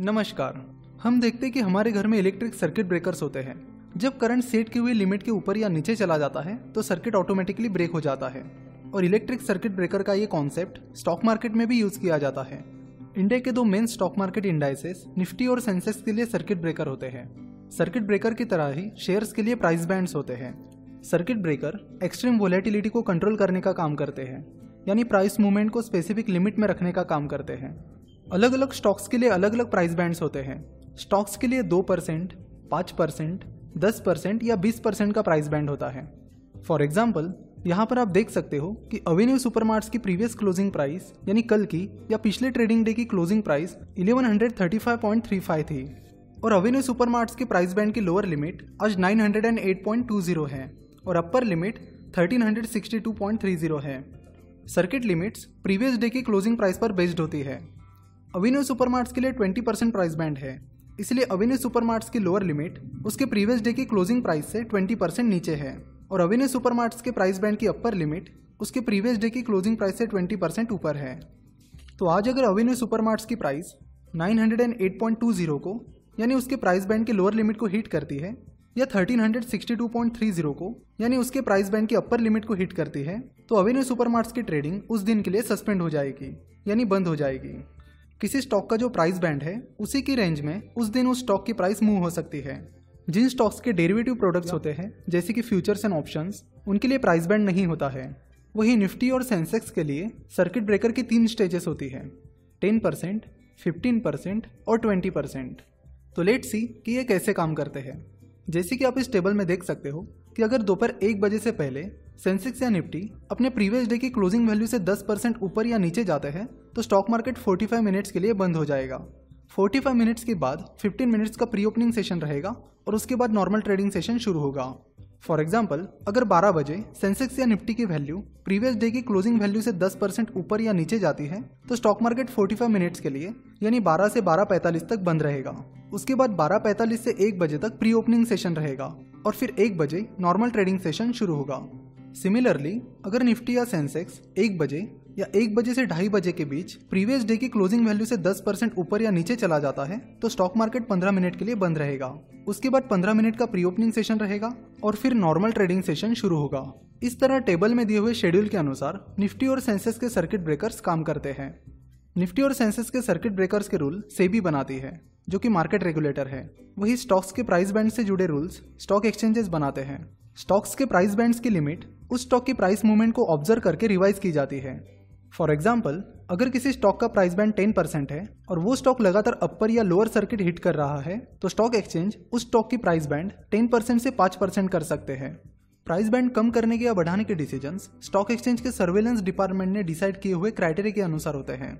नमस्कार। हम देखते हैं कि हमारे घर में इलेक्ट्रिक सर्किट ब्रेकर्स होते हैं। जब करंट सेट की हुई लिमिट के ऊपर या नीचे चला जाता है तो सर्किट ऑटोमेटिकली ब्रेक हो जाता है। और इलेक्ट्रिक सर्किट ब्रेकर का ये कॉन्सेप्ट स्टॉक मार्केट में भी यूज़ किया जाता है। इंडिया के दो main stock market indices Nifty और सेंसेक्स के लिए सर्किट ब्रेकर होते हैं। सर्किट ब्रेकर की तरह ही शेयर्स के लिए प्राइस बैंड्स होते हैं। सर्किट ब्रेकर एक्सट्रीम वोलेटिलिटी को कंट्रोल करने का काम करते हैं। यानी प्राइस मूवमेंट को स्पेसिफिक लिमिट में रखने का काम करते हैं। अलग अलग स्टॉक्स के लिए अलग अलग प्राइस बैंड्स होते हैं। स्टॉक्स के लिए दो परसेंट, पाँच परसेंट, दस परसेंट या बीस परसेंट का प्राइस बैंड होता है। फॉर एग्ज़ाम्पल यहाँ पर आप देख सकते हो कि अवेन्यू सुपरमार्ट्स की प्रीवियस क्लोजिंग प्राइस यानी कल की, या पिछले ट्रेडिंग डे की क्लोजिंग प्राइस 1135.35 थी। और अवेन्यू सुपरमार्ट्स के प्राइस बैंड की लोअर लिमिट आज 908.20 है और अपर लिमिट 1362.30 है। सर्किट लिमिट्स प्रीवियस डे की क्लोजिंग प्राइस पर बेस्ड होती है। अवेन्यू सुपरमार्ट्स के लिए 20 परसेंट प्राइस बैंड है। इसलिए अवेन्यू सुपरमार्ट्स की लोअर लिमिट उसके प्रीवियस डे की क्लोजिंग प्राइस से 20 परसेंट नीचे है और अवेन्यू सुपरमार्ट्स के प्राइस बैंड की अपर लिमिट उसके प्रीवियस डे की क्लोजिंग प्राइस से 20 परसेंट ऊपर है। तो आज अगर अवेन्यू सुपरमार्ट्स की प्राइस 908.20 को, यानी उसके प्राइस बैंड के लोअर लिमिट को हिट करती है, या 1362.30 को, यानी उसके प्राइस बैंड की अपर लिमिट को हिट करती है तो अवेन्यू सुपरमार्ट्स की ट्रेडिंग उस दिन के लिए सस्पेंड हो जाएगी, यानी बंद हो जाएगी। किसी स्टॉक का जो प्राइस बैंड है, उसी की रेंज में उस दिन उस स्टॉक की प्राइस मूव हो सकती है। जिन स्टॉक्स के डेरिवेटिव प्रोडक्ट्स होते हैं, जैसे कि फ्यूचर्स एंड ऑप्शंस उनके लिए प्राइस बैंड नहीं होता है। वही निफ्टी और सेंसेक्स के लिए सर्किट ब्रेकर की तीन स्टेजेस होती है टेन परसेंट फिफ्टीन परसेंट और ट्वेंटी परसेंट तो लेट सी कि ये कैसे काम करते हैं। जैसे कि आप इस टेबल में देख सकते हो कि अगर दोपहर एक बजे से पहले सेंसेक्स या निफ्टी अपने प्रीवियस डे की क्लोजिंग वैल्यू से 10 परसेंट ऊपर या नीचे जाते हैं तो स्टॉक मार्केट 45 मिनट्स के लिए बंद हो जाएगा। 45 मिनट्स के बाद 15 मिनट्स का प्री ओपनिंग सेशन रहेगा और उसके बाद नॉर्मल ट्रेडिंग सेशन शुरू होगा। फॉर एग्ज़ाम्पल अगर 12 बजे सेंसेक्स या निफ्टी की वैल्यू प्रीवियस डे की क्लोजिंग वैल्यू से 10 परसेंट ऊपर या नीचे जाती है तो स्टॉक मार्केट 45 मिनट्स के लिए, यानी 12 से 12:45 तक बंद रहेगा। उसके बाद 12:45 से 1 बजे तक प्री ओपनिंग सेशन रहेगा और फिर 1 बजे नॉर्मल ट्रेडिंग सेशन शुरू होगा। सिमिलरली अगर निफ्टी या सेंसेक्स एक बजे या एक बजे से ढाई बजे के बीच प्रीवियस डे की क्लोजिंग वैल्यू से 10 परसेंट ऊपर या नीचे चला जाता है तो स्टॉक मार्केट 15 मिनट के लिए बंद रहेगा। उसके बाद 15 मिनट का प्री ओपनिंग सेशन रहेगा और फिर नॉर्मल ट्रेडिंग सेशन शुरू होगा। इस तरह टेबल में दिए हुए शेड्यूल के अनुसार निफ्टी और सेंसेक्स के सर्किट ब्रेकर्स काम करते हैं। निफ्टी और सेंसेक्स के सर्किट ब्रेकर्स के रूल सेबी बनाती है। जो कि मार्केट रेगुलेटर है, वही स्टॉक्स के प्राइस बैंड से जुड़े रूल्स स्टॉक एक्सचेंजेस बनाते हैं। स्टॉक्स के प्राइस बैंड्स की लिमिट उस स्टॉक की प्राइस मूवमेंट को ऑब्ज़र्व करके रिवाइज की जाती है। फॉर एग्ज़ाम्पल अगर किसी स्टॉक का प्राइस बैंड टेन परसेंट है और वो स्टॉक लगातार अपर या लोअर सर्किट हिट कर रहा है तो स्टॉक एक्सचेंज उस स्टॉक की प्राइस बैंड टेन परसेंट से पाँच परसेंट कर सकते हैं। प्राइस बैंड कम करने के या बढ़ाने के डिसीज़न स्टॉक एक्सचेंज के सर्वेलेंस डिपार्टमेंट ने डिसाइड किए हुए क्राइटेरिया के अनुसार होते हैं।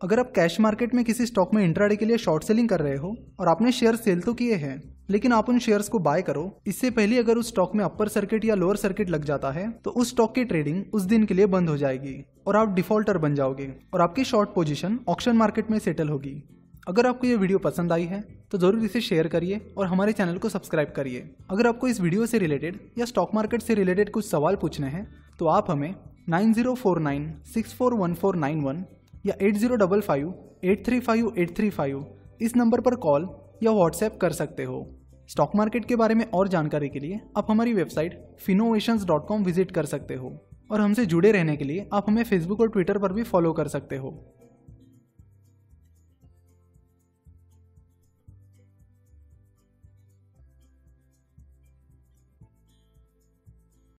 अगर आप कैश मार्केट में किसी स्टॉक में इंट्राडे के लिए शॉर्ट सेलिंग कर रहे हो और आपने शेयर सेल तो किए हैं, लेकिन आप उन शेयर्स को बाय करो, इससे पहले अगर उस स्टॉक में अपर सर्किट या लोअर सर्किट लग जाता है तो उस स्टॉक की ट्रेडिंग उस दिन के लिए बंद हो जाएगी और आप डिफॉल्टर बन जाओगे और आपकी शॉर्ट पोजीशन ऑप्शन मार्केट में सेटल होगी। अगर आपको ये वीडियो पसंद आई है तो ज़रूर इसे शेयर करिए और हमारे चैनल को सब्सक्राइब करिए। अगर आपको इस वीडियो से रिलेटेड या स्टॉक मार्केट से रिलेटेड कुछ सवाल पूछने हैं तो आप हमें nine zero four nine six four one four nine one या eight zero double five eight three five eight three five इस नंबर पर कॉल या व्हाट्सएप कर सकते हो। स्टॉक मार्केट के बारे में और जानकारी के लिए आप हमारी website Finnovations dot com visit कर सकते हो। और हमसे जुड़े रहने के लिए आप हमें फेसबुक और ट्विटर पर भी फॉलो कर सकते हो।